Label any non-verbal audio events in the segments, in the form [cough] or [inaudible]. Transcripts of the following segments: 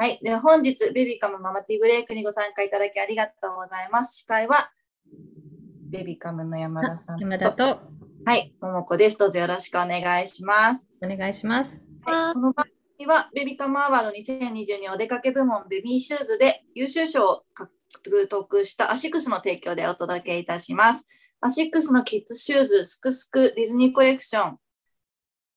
はい。では本日、ベビカムママティブレイクにご参加いただきありがとうございます。司会は、ベビカムの山田さんと。山田とはい。ももこです。どうぞよろしくお願いします。お願いします。はい、この番組はベビカムアワード2022お出かけ部門ベビーシューズで優秀賞を獲得したアシックスの提供でお届けいたします。アシックスのキッズシューズスクスクディズニーコレクション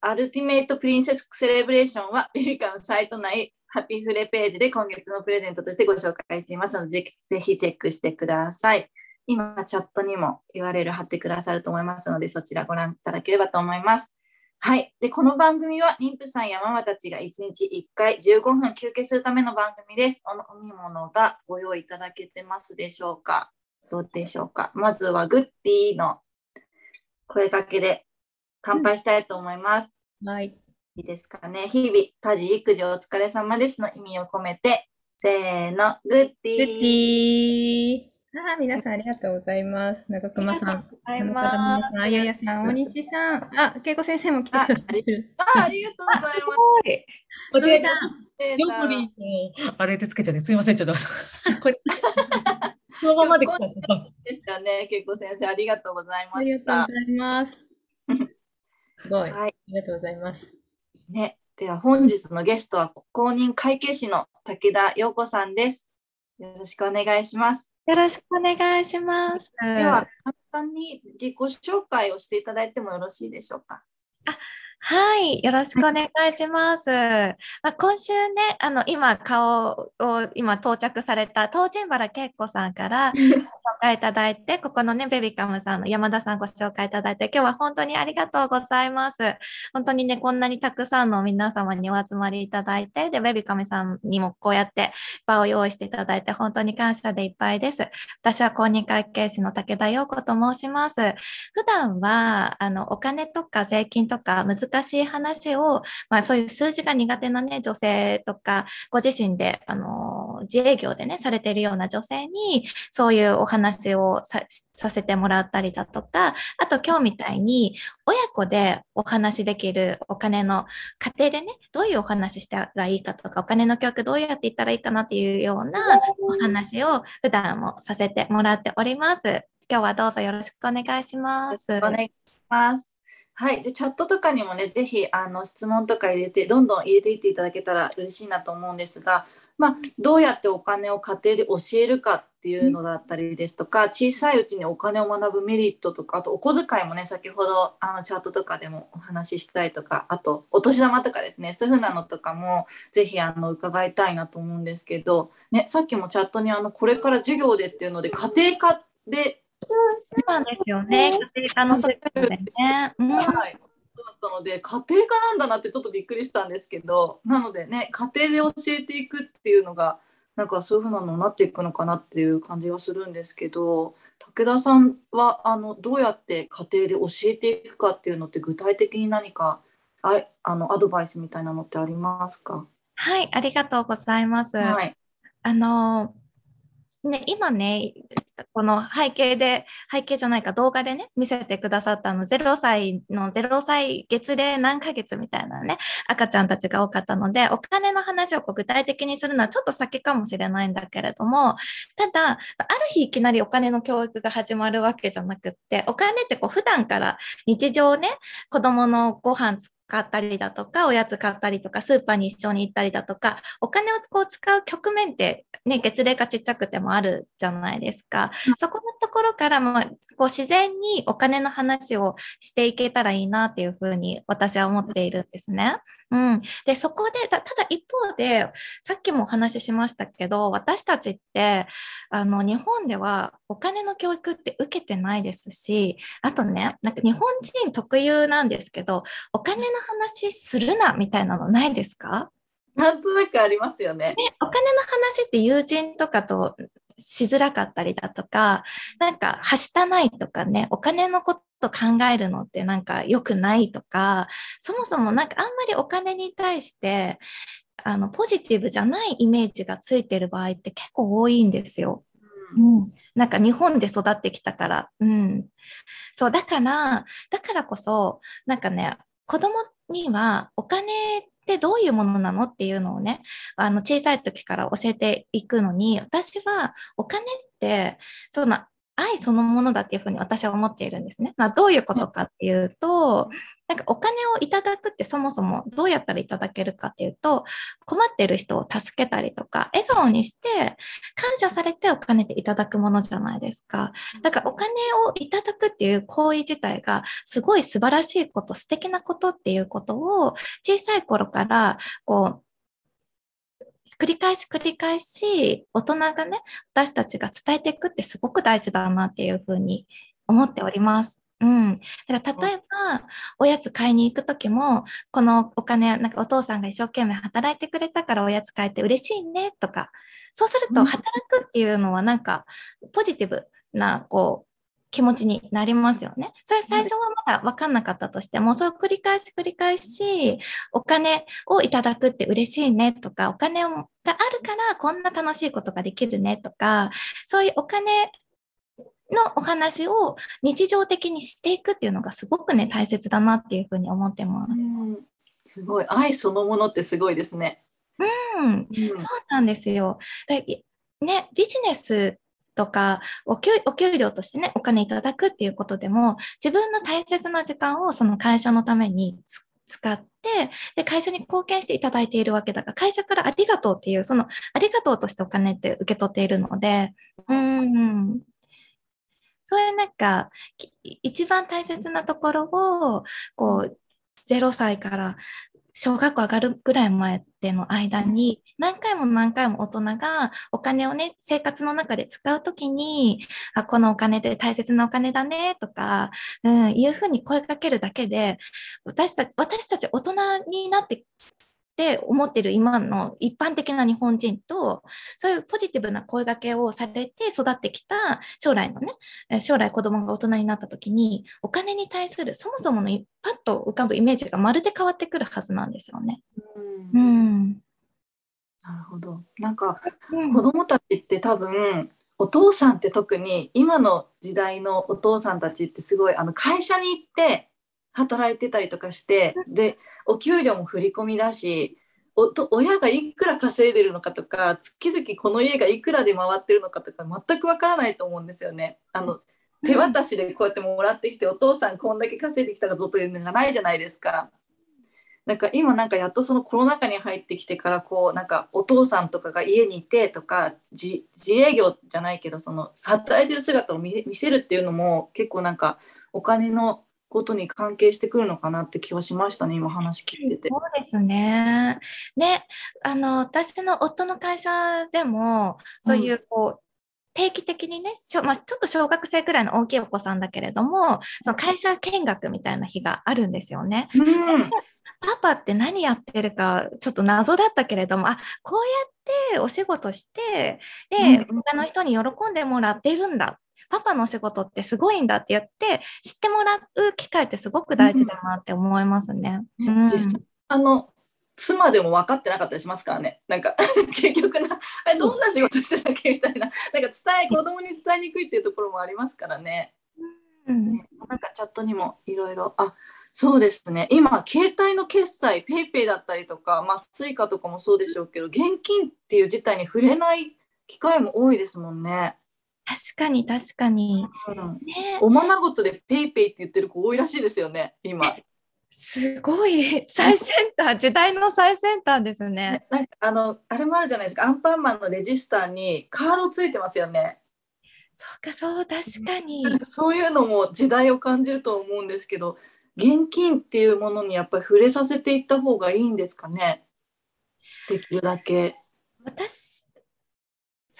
アルティメイトプリンセスセレブレーションはベビカムサイト内ハッピーフレページで今月のプレゼントとしてご紹介していますのでぜぜひチェックしてください。今チャットにも URL 貼ってくださると思いますのでそちらご覧いただければと思います。はい。で、この番組は妊婦さんやママたちが1日1回15分休憩するための番組です。お飲み物がご用意いただけてますでしょうか？どうでしょうか？まずはグッピーの声かけで乾杯したいと思います。はい。いいですかね。日々、家事、育児お疲れ様ですの意味を込めて、せーの、グッピー。グッピー。あー皆さんありがとうございます。長熊さん、あり田がとうございます中さん、あややさん、大西さん、あ、恵子先生も来てくれてる。あありがとうございます。間違えた。えーヨコリンのあれでつけちゃって、すみません、ちょっと。これ、そのままで来ちゃった。でしたね。結構先生、ありがとうございあましたりがとうご。ざいます。すごい。あはい。りがとうございます。ね、では本日のゲストは公認会計士の武田陽子さんです。よろしくお願いします。よろしくお願いします。では、簡単に自己紹介をしていただいてもよろしいでしょうか。はい、よろしくお願いします。まあ、今週ね、あの、今、顔を今到着された東神原恵子さんから [laughs] 紹介いただいて、ここのね、ベビカムさんの山田さんご紹介いただいて、今日は本当にありがとうございます。本当にね、こんなにたくさんの皆様にお集まりいただいて、で、ベビカムさんにもこうやって場を用意していただいて、本当に感謝でいっぱいです。私は公認会計士の武田陽子と申します。普段は、あの、お金とか税金とか難しい話を、まあそういう数字が苦手なね、女性とか、ご自身で、あの、自営業でね、されているような女性に、そういうお話をささせてもらったりだとか、あと今日みたいに、親子でお話できるお金の家庭でね、どういうお話したらいいかとか、お金の教育どうやっていったらいいかなっていうようなお話を普段もさせてもらっております。今日はどうぞよろしくお願いします。お願いします。はい。で、チャットとかにもね、ぜひ、あの、質問とか入れて、どんどん入れていっていただけたら嬉しいなと思うんですが、まあ、どうやってお金を家庭で教えるかっていうのだったりですとか、小さいうちにお金を学ぶメリットとか、あとお小遣いもね、先ほどあのチャットとかでもお話ししたいとか、あとお年玉とかですね、そういうふうなのとかも、ぜひあの伺いたいなと思うんですけど、ね、さっきもチャットにあの、これから授業でっていうので、家庭科でそうなんですよね。家庭科の授業でね。うんはい。だったので家庭科なんだなってちょっとびっくりしたんですけどなのでね家庭で教えていくっていうのがなんかそういうふうなのになっていくのかなっていう感じがするんですけど武田さんはあのどうやって家庭で教えていくかっていうのって具体的に何かああのアドバイスみたいなのってありますか、はい、ありがとうございます。はい、あの、ね、今ね、この背景で、背景じゃないか、動画でね、見せてくださったあの、0歳の0歳月齢何ヶ月みたいなね、赤ちゃんたちが多かったので、お金の話をこう具体的にするのはちょっと先かもしれないんだけれども、ただ、ある日いきなりお金の教育が始まるわけじゃなくって、お金ってこう普段から日常ね、子供のご飯作買ったりだとか、おやつ買ったりとか、スーパーに一緒に行ったりだとか、お金をこう使う局面ってね、月齢がちっちゃくてもあるじゃないですか。そこのところからも、こう自然にお金の話をしていけたらいいなっていうふうに私は思っているんですね。うん。で、そこで、たただ一方で、さっきもお話ししましたけど、私たちって、あの、日本ではお金の教育って受けてないですし、あとね、なんか日本人特有なんですけど、お金の話するなみたいなのないですか？なんとなくありますよね。ね、お金の話って友人とかとしづらかったりだとか、なんか、はしたないとかね、お金のこと考えるのってなんか良くないとか、そもそもなんかあんまりお金に対して、あの、ポジティブじゃないイメージがついてる場合って結構多いんですよ。うん、なんか日本で育ってきたから。うん。そう、だから、だからこそ、なんかね、子供にはお金ってどういうものなのっていうのをね、あの小さい時から教えていくのに、私はお金って、その愛そのものだっていうふうに私は思っているんですね。まあ、どういうことかっていうと、なんかお金をいただくってそもそもどうやったらいただけるかっていうと、困ってる人を助けたりとか、笑顔にして感謝されてお金っていただくものじゃないですか。だからお金をいただくっていう行為自体がすごい素晴らしいこと、素敵なことっていうことを小さい頃からこう繰り返し繰り返し大人がね、私たちが伝えていくってすごく大事だなっていうふうに思っております。うん。だから例えば、おやつ買いに行くときも、このお金、なんかお父さんが一生懸命働いてくれたからおやつ買えて嬉しいねとか、そうすると働くっていうのはなんかポジティブな、こう、気持ちになりますよね。それ最初はまだ分かんなかったとしても、そう繰り返し繰り返し、お金をいただくって嬉しいねとか、お金があるからこんな楽しいことができるねとか、そういうお金のお話を日常的にしていくっていうのがすごくね、大切だなっていうふうに思ってます。すごい。愛そのものってすごいですね。うん、うん、そうなんですよ。ね、ビジネスとかお給、お給料としてね、お金いただくっていうことでも、自分の大切な時間をその会社のために使って、で、会社に貢献していただいているわけだから、会社からありがとうっていう、そのありがとうとしてお金って受け取っているので、うん、そういうなんか、一番大切なところを、こう、0歳から小学校上がるぐらい前での間に、何回も何回も大人がお金をね、生活の中で使うときに、あ、このお金で大切なお金だね、とか、うん、いうふうに声かけるだけで、私たち、私たち大人になってって思ってる今の一般的な日本人と、そういうポジティブな声掛けをされて育ってきた将来のね、将来子供が大人になった時に、お金に対するそもそものパッと浮かぶイメージがまるで変わってくるはずなんですよね。うん。うん、なるほど。なんか、子供たちって多分、お父さんって特に今の時代のお父さんたちってすごいあの会社に行って働いてたりとかしてでお給料も振り込みだしおと親がいくら稼いでるのかとか月々この家がいくらで回ってるのかとか全くわからないと思うんですよね。あの手渡しでこうやってもらってきてお父さんこんだけ稼いできたかぞというのがないじゃないですか。なんか今なんかやっとそのコロナ禍に入ってきてからこうなんかお父さんとかが家にいてとか自営業じゃないけどその働いてる姿を見せるっていうのも結構なんかお金のことに関係してくるのかなって気はしましたね、今話聞いてて。そうですね。ね、あの、私の夫の会社でも、そういうこう、うん定期的にね、ちょ,、まあ、ちょっと小学生くらいの大きいお子さんだけれども、その会社見学みたいな日があるんですよね。うんパパって何やってるかちょっと謎だったけれども、あ、こうやってお仕事して、で、うん、他の人に喜んでもらってるんだパパの仕事ってすごいんだって言って知ってもらう機会ってすごく大事だなって思いますね。うん、実際あの妻でも分かってなかったりしますからね。なんか [laughs] 結局なあれどんな仕事してたっけみたいな。なんか伝え子供に伝えにくいっていうところもありますからね。うん、なんかチャットにもいろいろ。あそうですね。今携帯の決済 PayPay だったりとか、まあ、Suica とかもそうでしょうけど現金っていう事態に触れない機会も多いですもんね。確かに確かに。うんね、おままごとでペイペイって言ってる子多いらしいですよね、今。すごい最先端、時代の最先端ですね。なんかあの、あれもあるじゃないですか、アンパンマンのレジスターにカードついてますよね。そうか、そう、確かに。かそういうのも時代を感じると思うんですけど、現金っていうものにやっぱり触れさせていった方がいいんですかね？できるだけ。私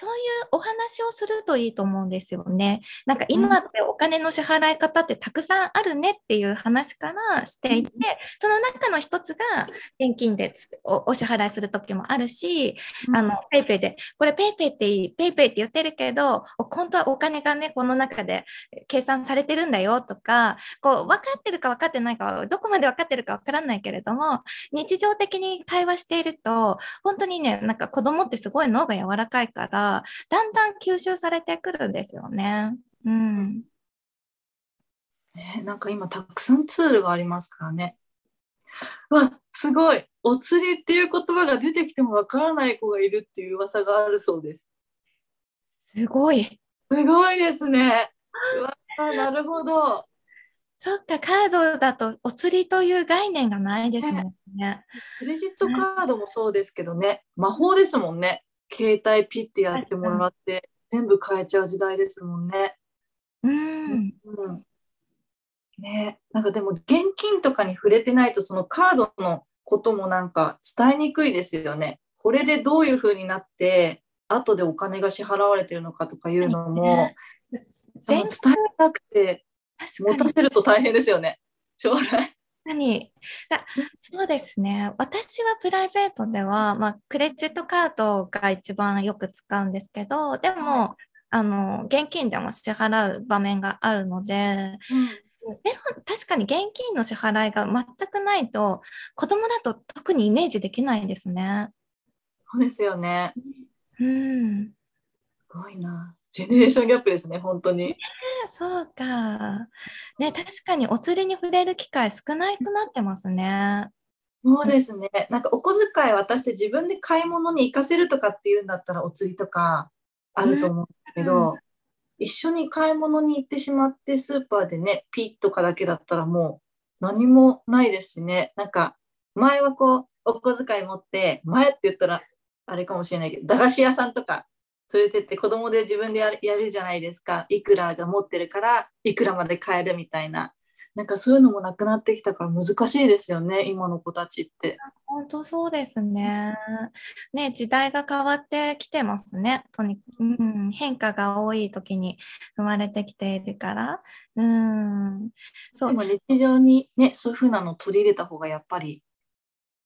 そういうお話をするといいと思うんですよね。なんか今ってお金の支払い方ってたくさんあるねっていう話からしていて、その中の一つが現金でお支払いする時もあるし、あの、ペイペイで、これペイペイっていい、ペイペイって言ってるけど、本当はお金がね、この中で計算されてるんだよとか、こう、分かってるか分かってないか、どこまで分かってるか分からないけれども、日常的に対話していると、本当にね、なんか子供ってすごい脳が柔らかいから、だんだん吸収されてくるんですよね。うん。ね、なんか今たくさんツールがありますからね。わすごい。お釣りっていう言葉が出てきてもわからない子がいるっていう噂があるそうです。すごい。すごいですね。うわなるほど。そっか、カードだとお釣りという概念がないですもんね。クレジットカードもそうですけどね、魔法ですもんね。携帯ピッてやってもらって、全部変えちゃう時代ですもんね。うん。うん。ね、なんかでも現金とかに触れてないとそのカードのこともなんか伝えにくいですよね。これでどういう風になって後でお金が支払われてるのかとかいうのも、全伝えなくて持たせると大変ですよね。将来。確かにだそうですね。私はプライベートでは、まあ、クレジットカードが一番よく使うんですけど、でも、あの、現金でも支払う場面があるので、でも確かに現金の支払いが全くないと、子供だと特にイメージできないですね。そうですよね。うん。すごいな。ジェネレーションギャップですね、本当に。そうか。ね、確かにお釣りに触れる機会少なくなってますね。そうですね。なんかお小遣い渡して自分で買い物に行かせるとかっていうんだったらお釣りとかあると思うんだけど、うん一緒に買い物に行ってしまってスーパーでね、ピッとかだけだったらもう何もないですしね。なんか前はこうお小遣い持って、前って言ったらあれかもしれないけど、駄菓子屋さんとか連れてって子供で自分でやるやるじゃないですか。いくらが持ってるからいくらまで買えるみたいな。なんかそういうのもなくなってきたから難しいですよね、今の子たちって。本当そうですね。ね、時代が変わってきてますね。とにうん、変化が多い時に生まれてきているから。うん、そう、でも日常にね、そういう風なのを取り入れた方がやっぱり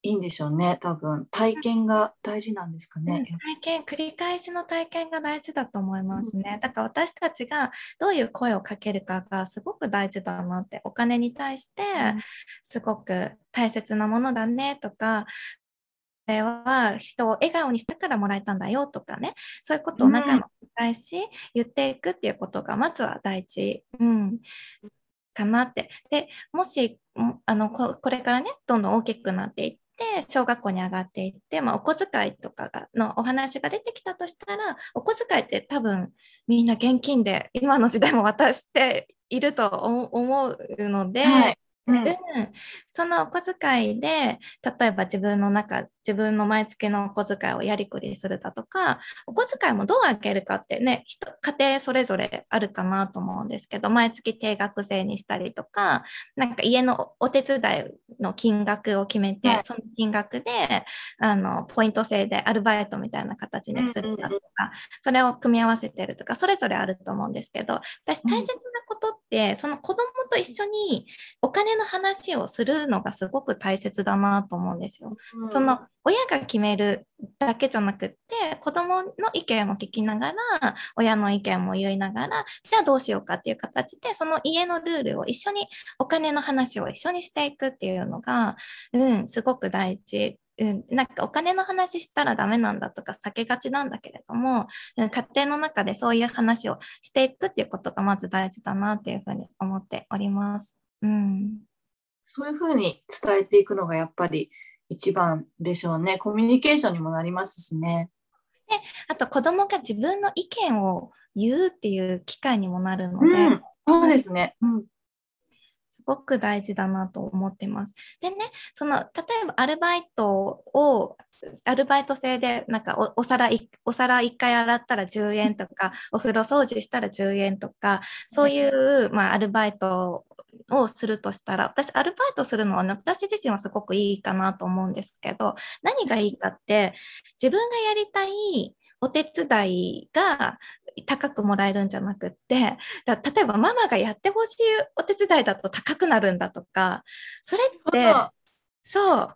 いいんでしょうね、多分。体験が大事なんですかね。体験、繰り返しの体験が大事だと思いますね。だから私たちがどういう声をかけるかがすごく大事だなって、お金に対してうんすごく大切なものだねとか、これは人を笑顔にしたからもらえたんだよとかね、そういうことを何回も繰り返し言っていくっていうことがまずは大事、うん、かなって。で、もし、んあのここれからね、どんどん大きくなっていって、小学校に上がっていって、まあ、お小遣いとかがのお話が出てきたとしたら、お小遣いって多分みんな現金で今の時代も渡していると思思うので、はい。うんうん、そのお小遣いで例えば自分の中自分の毎月のお小遣いをやりくりするだとかお小遣いもどうあげるかってね人家庭それぞれあるかなと思うんですけど毎月定額制にしたりとかなんか家のお手伝いの金額を決めて、はい。その金額であのポイント制でアルバイトみたいな形にするだとか、それを組み合わせてるとかそれぞれあると思うんですけど私大切なことって、その子供と一緒にお金の話をするのがすごく大切だなと思うんですよ。うん。その親が決めるだけじゃなくって子供の意見を聞きながら親の意見も言いながらじゃあどうしようかっていう形でその家のルールを一緒にお金の話を一緒にしていくっていうのが、うん、すごく大事。うん、なんかお金の話したらダメなんだとか避けがちなんだけれども、うん家庭の中でそういう話をしていくっていうことがまず大事だなっていうふうに思っております。うん。そういう風に伝えていくのがやっぱり一番でしょうね。コミュニケーションにもなりますしね。であと子供が自分の意見を言うっていう機会にもなるので、うん、そうですね。うん。すごく大事だなと思ってます。でね、その例えばアルバイトをアルバイト制でなんかおお皿いお皿1回洗ったら10円とか [laughs] お風呂掃除したら10円とかそういう、まあ、アルバイトをするとしたら私アルバイトするのは、ね、私自身はすごくいいかなと思うんですけど何がいいかって自分がやりたいお手伝いが高くもらえるんじゃなくってだ例えばママがやってほしいお手伝いだと高くなるんだとかそれってそう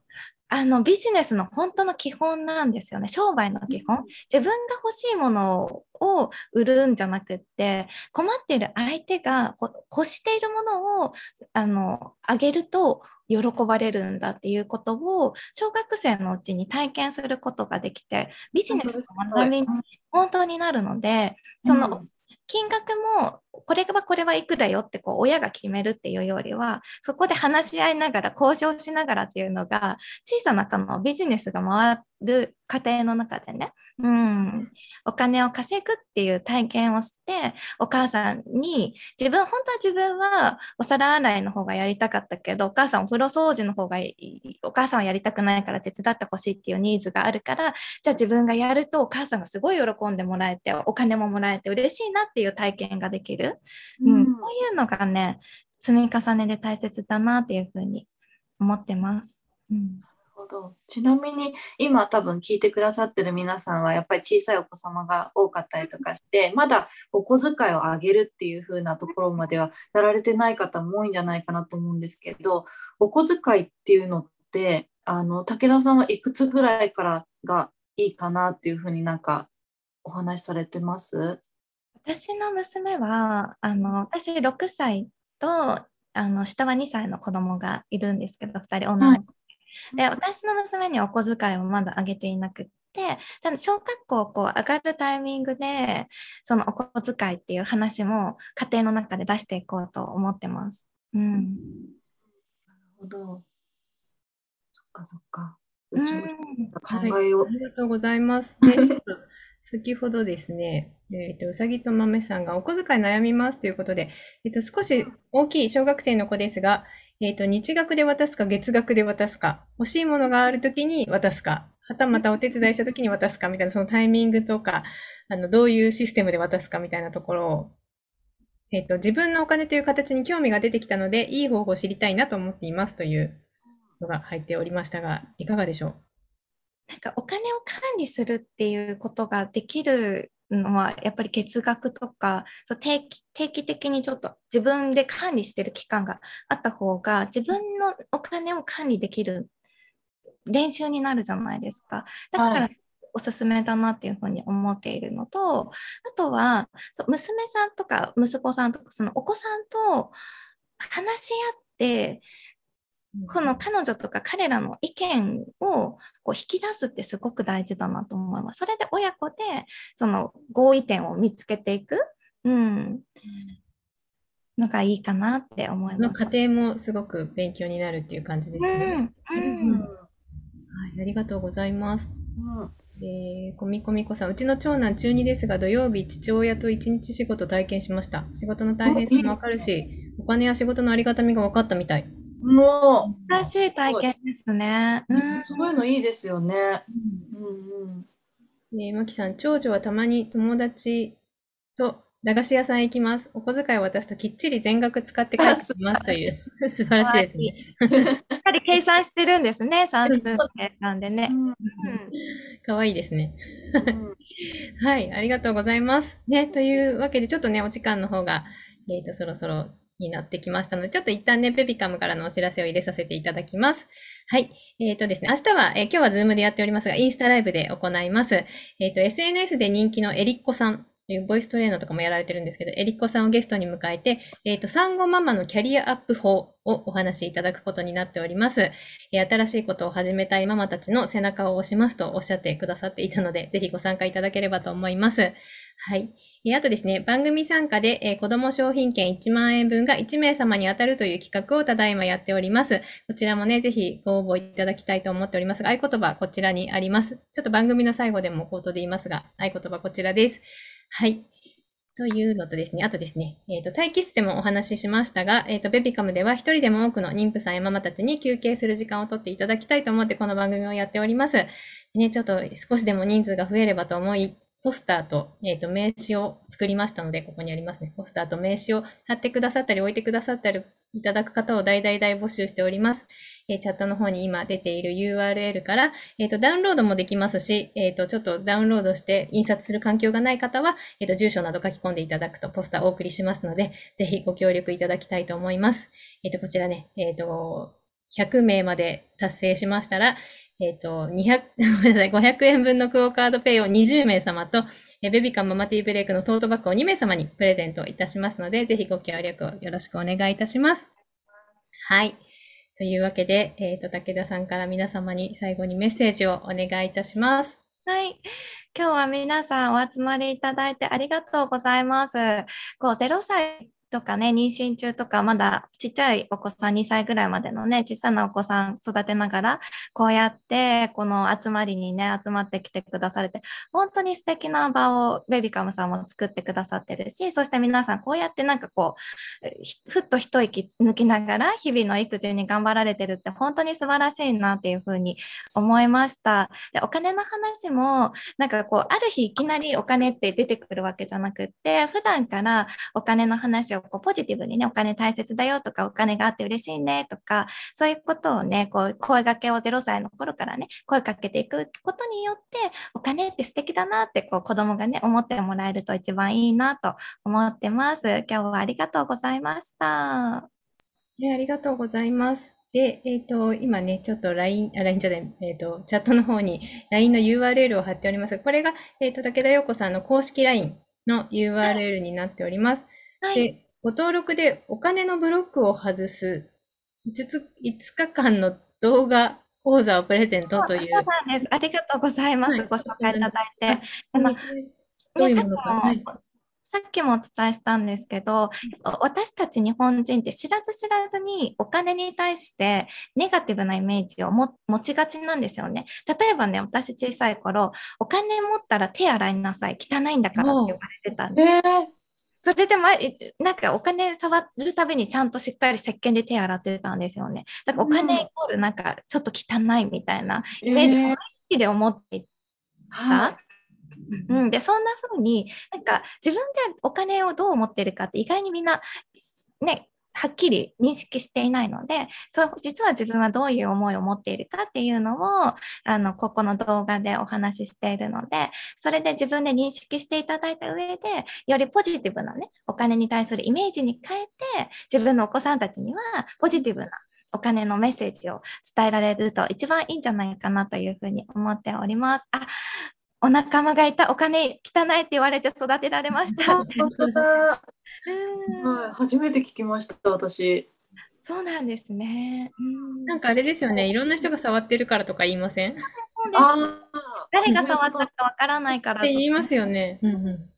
あのビジネスの本当の基本なんですよね。商売の基本。自分が欲しいものを売るんじゃなくって困っている相手がほ欲しているものをあのあげると喜ばれるんだっていうことを小学生のうちに体験することができてビジネスの学びに本当になるのでその、うん。金額もこれはこれはいくらよってこう親が決めるっていうよりはそこで話し合いながら交渉しながらっていうのが小さなのビジネスが回る家庭の中でね、うん、お金を稼ぐっていう体験をしてお母さんに自分本当は自分はお皿洗いの方がやりたかったけどお母さんお風呂掃除の方がいいお母さんはやりたくないから手伝ってほしいっていうニーズがあるからじゃあ自分がやるとお母さんがすごい喜んでもらえてお金ももらえて嬉しいなっていう体験ができる、うん、うん、そういうのがね積み重ねで大切だなっていうふうに思ってます。うん。ほど。ちなみに今多分聞いてくださってる皆さんはやっぱり小さいお子様が多かったりとかしてまだお小遣いをあげるっていう風なところまではやられてない方も多いんじゃないかなと思うんですけどお小遣いっていうのってあの武田さんはいくつぐらいからがいいかなっていう風になんかお話しされてます？私の娘はあの私6歳とあの下は2歳の子供がいるんですけど2人女の子で、私の娘にお小遣いをまだあげていなくって、ただ小学校こう上がるタイミングで、そのお小遣いっていう話も家庭の中で出していこうと思ってます。うん。なるほど。そっかそっか。うちも考えよう、はい、ありがとうございます。先ほどですね、え、ー、と、うさぎと豆さんがお小遣い悩みますということで、え、ー、と、少し大きい小学生の子ですが、え、ー、と、日額で渡すか月額で渡すか、欲しいものがあるときに渡すか、はたまたお手伝いしたときに渡すかみたいな、そのタイミングとか、あの、どういうシステムで渡すかみたいなところを、え、ー、と、自分のお金という形に興味が出てきたので、いい方法を知りたいなと思っていますというのが入っておりましたが、いかがでしょう？なんかお金を管理するっていうことができるのはやっぱり月額とかそう定期定期的にちょっと自分で管理してる期間があった方が自分のお金を管理できる練習になるじゃないですか。だから、おすすめだなっていうふうに思っているのと、あとはそう娘さんとか息子さんとかそのお子さんと話し合ってこの彼女とか彼らの意見をこう引き出すってすごく大事だなと思います。それで親子でその合意点を見つけていく、うん、のがいいかなって思います。の家庭もすごく勉強になるっていう感じですね。うん、うん、はい、ありがとうございます。うんえー、こみこみこさん、うちの長男中2ですが、土曜日、父親と一日仕事体験しました。仕事の大変さもわかるし、お金や仕事のありがたみが分かったみたい。もう、新しい体験ですね。うん、そういうのいいですよね。うんうんねえ、まきさん、長女はたまに友達と駄菓子屋さん行きます。お小遣いを渡すときっちり全額使って帰ってきますという、[laughs] 素晴らしいですね。やっぱり計算してるんですね、算数計算でね。かわいいですね。[laughs] はい、ありがとうございます。ね、というわけで、ちょっとね、お時間の方が、えっ、ー、と、そろそろになってきましたので、ちょっと一旦ね、ペピカムからのお知らせを入れさせていただきます。はい。えっ、ー、とですね、明日は、えー、今日はズームでやっておりますが、インスタライブで行います。えっ、ー、と、SNS で人気のエリッコさんというボイストレーナーとかもやられてるんですけど、エリッコさんをゲストに迎えて、えっ、と、産後ママのキャリアアップ法をお話しいただくことになっております。え新しいことを始めたいママたちの背中を押しますとおっしゃってくださっていたので、ぜひご参加いただければと思います。はい。えあとですね、番組参加で、え子供商品券1万円分が1名様に当たるという企画をただいまやっております。こちらもね、ぜひご応募いただきたいと思っておりますが、合言葉こちらにあります。ちょっと番組の最後でも口頭で言いますが、合言葉こちらです。はい。というのとですね、あとですね、えっ、ー、と、待機室でもお話ししましたが、えっ、ー、と、ベビカムでは一人でも多くの妊婦さんやママたちに休憩する時間をとっていただきたいと思ってこの番組をやっております。ね、ちょっと少しでも人数が増えればと思い、ポスターと,、えー、と名刺を作りましたので、ここにありますね。ポスターと名刺を貼ってくださったり、置いてくださったりいただく方を大々大募集しております。えー、チャットの方に今出ている URL から、えー、とダウンロードもできますし、えー、とちょっとダウンロードして印刷する環境がない方は、えー、と住所など書き込んでいただくとポスターをお送りしますので、ぜひご協力いただきたいと思います。えー、とこちらね、えっ、と100名まで達成しましたら、えっ、ー、と、200、[laughs] ごめんなさい、500円分のクオカードペイを20名様と、えベビカンママティーブレイクのトートバッグを2名様にプレゼントいたしますので、ぜひご協力をよろしくお願いいたします。はい。というわけで、えっ、ー、と、武田さんから皆様に最後にメッセージをお願いいたします。はい。今日は皆さんお集まりいただいてありがとうございます。こう0歳とかね、妊娠中とか、まだちっちゃいお子さん2歳ぐらいまでのね、小さなお子さん育てながら、こうやって、この集まりにね、集まってきてくだされて、本当に素敵な場をベビカムさんも作ってくださってるし、そして皆さんこうやってなんかこう、ふっと一息抜きながら、日々の育児に頑張られてるって本当に素晴らしいなっていうふうに思いました。で、お金の話も、なんかこう、ある日いきなりお金って出てくるわけじゃなくって、普段からお金の話をこうポジティブにね、お金大切だよとか、お金があって嬉しいねとか、そういうことをね、こう、声掛けを0歳の頃からね、声かけていくことによって、お金って素敵だなって、こう、子供がね、思ってもらえると一番いいなと思ってます。今日はありがとうございました。ありがとうございます。で、えっ、ー、と、今ね、ちょっと LINE、あ、LINE じゃない、えっ、ー、と、チャットの方に LINE の URL を貼っております。これが、えっ、ー、と、武田陽子さんの公式 LINE の URL になっております。はい、で、ご登録でお金のブロックを外す 5, 5日間の動画講座をプレゼントという。そうなんです。ありがとうございます。はい、ご紹介いただいて。あのどういうものか。はいさっきもお伝えしたんですけど、私たち日本人って知らず知らずにお金に対してネガティブなイメージを持ちがちなんですよね。例えばね、私小さい頃、お金持ったら手洗いなさい、汚いんだからって言われてたんです。えーそれで前、なんかお金触るたびにちゃんとしっかり石鹸で手洗ってたんですよね。だからお金イコールなんかちょっと汚いみたいなイメージを意識で思っていた。うん、でそんな風になんか自分でお金をどう思ってるかって意外にみんなねはっきり認識していないので、そう実は自分はどういう思いを持っているかっていうのを、あの、ここの動画でお話ししているので、それで自分で認識していただいた上で、よりポジティブなね、お金に対するイメージに変えて、自分のお子さんたちにはポジティブなお金のメッセージを伝えられると一番いいんじゃないかなというふうに思っております。あ、お仲間がいたお金汚いって言われて育てられました。[laughs] はい、初めて聞きました、私。そうなんですね。なんかあれですよね、いろんな人が触ってるからとか言いません？そうです。誰が触ったかわからないからって言いますよね。うんう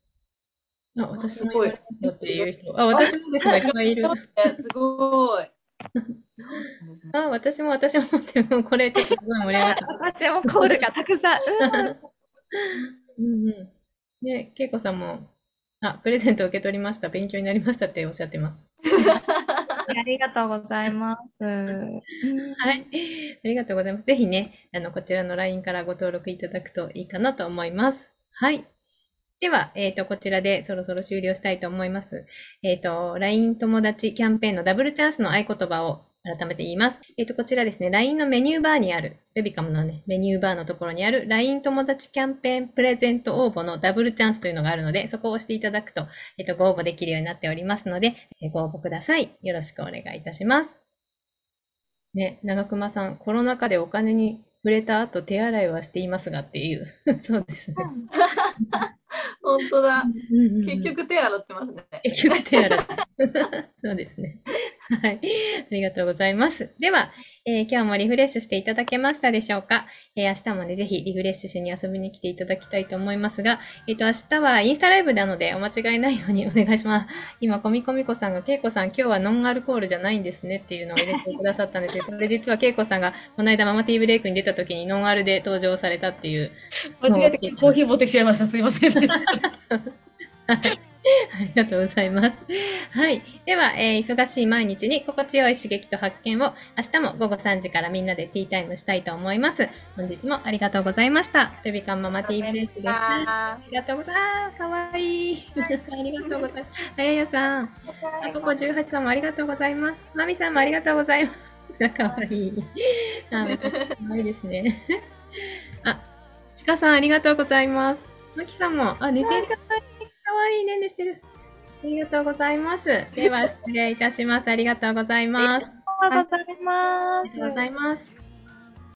ん。あ、私もいっていう人。あ、私もですがいっぱいいる。すごい。[laughs] あ、私も私もってもこれちょっとすごい盛り上がった。[laughs] 私もコールがたくさん。うん [laughs] うん。で、恵子さんもあ、プレゼント受け取りました。勉強になりましたっておっしゃってます。[laughs] ありがとうございます。はい。ありがとうございます。ぜひね、あの、こちらの LINE からご登録いただくといいかなと思います。はい。では、えっ、ー、と、こちらでそろそろ終了したいと思います。えっ、ー、と、LINE 友達キャンペーンのダブルチャンスの合言葉を改めて言います。えっ、ー、と、こちらですね、LINE のメニューバーにある、ウェビカムのね、メニューバーのところにある LINE 友達キャンペーンプレゼント応募のダブルチャンスというのがあるので、そこを押していただくと、えっ、ー、と、ご応募できるようになっておりますので、えー、ご応募ください。よろしくお願いいたします。ね、長熊さん、コロナ禍でお金に触れた後手洗いはしていますがっていう。[laughs] そうですね。[laughs] 本当だ。結局手洗ってますね。結局手洗って。[laughs] そうですね。はい。ありがとうございます。では、えー、今日もリフレッシュしていただけましたでしょうか、えー、明日もね、ぜひリフレッシュしに遊びに来ていただきたいと思いますが、えっ、ー、と、明日はインスタライブなのでお間違いないようにお願いします。[laughs] 今、コミコミコさんが、けいこさん、今日はノンアルコールじゃないんですねっていうのを入れてくださったんですけど、[laughs] これ実はけいこさんが、この間ママティーブレイクに出た時にノンアルで登場されたっていう。[laughs] 間違えてコーヒー持ってきちゃいました。すいませんでした。はい [laughs] ありがとうございます。はい。では、えー、忙しい毎日に心地よい刺激と発見を明日も午後3時からみんなでティータイムしたいと思います。本日もありがとうございました。ベビカンママティーブレイクです。ありがとうございます。かわいい。[laughs] ありがとうございます。あややさん。あここ18さんもありがとうございます。まみさんもありがとうございます。かわいい。あ、かわいいですね。[laughs] あ、ちかさんありがとうございます。まきさんも、あ、寝てる。かわいいねんねしてる。ありがとうございます。[laughs] では、失礼いたします。ありがとうございます。ありがとうございます。ありがとうございます。